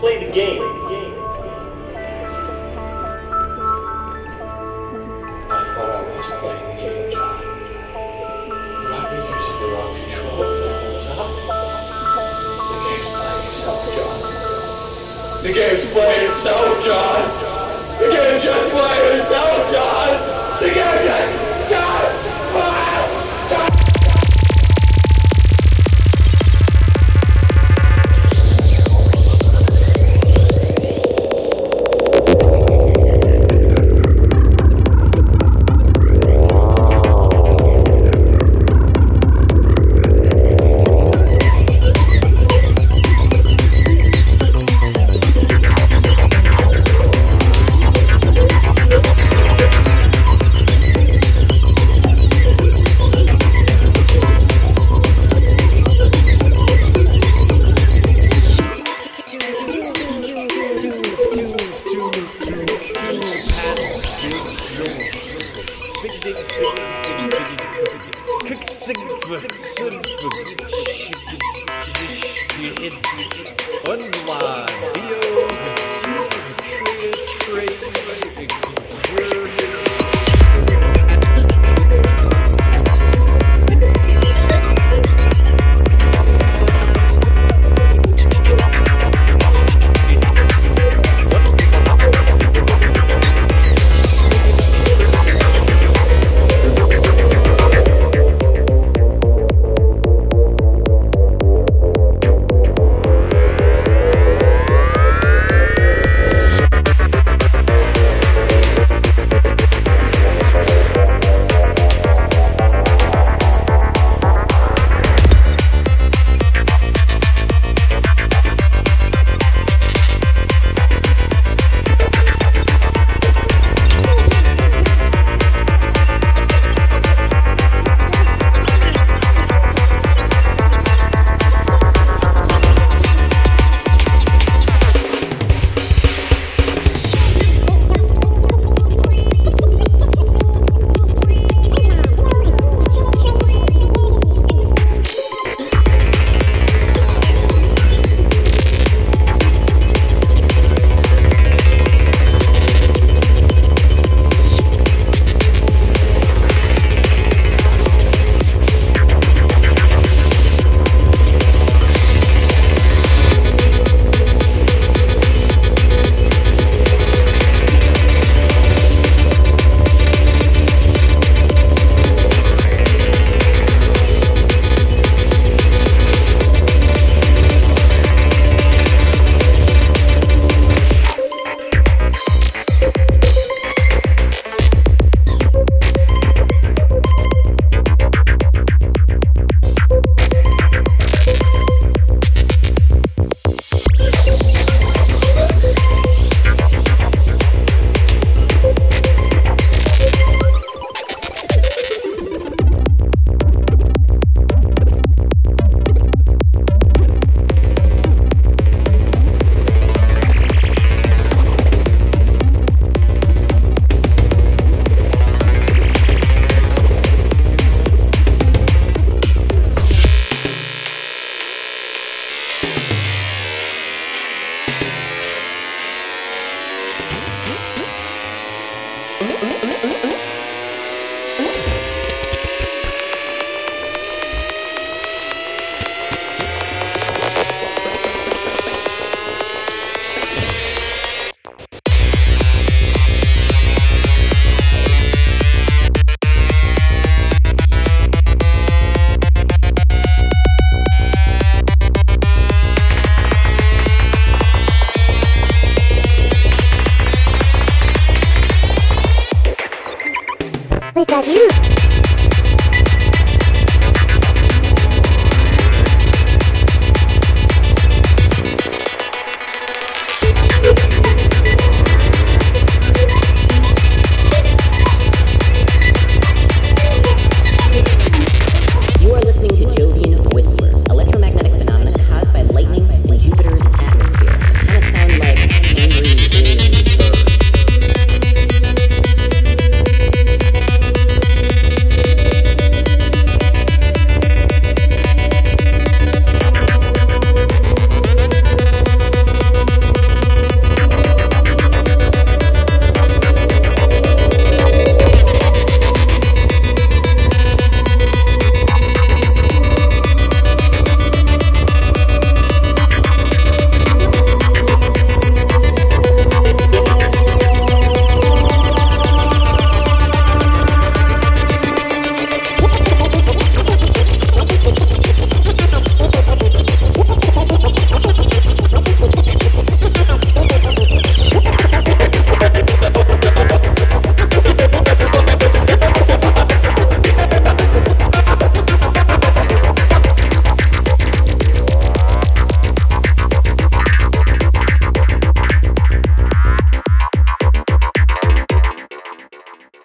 Play the game. I thought I was playing the game, John. But I've been using the wrong controller the whole time. The game's playing itself, John. The game's playing itself, John. The game's just playing Online. Mm-mm-mm-mm.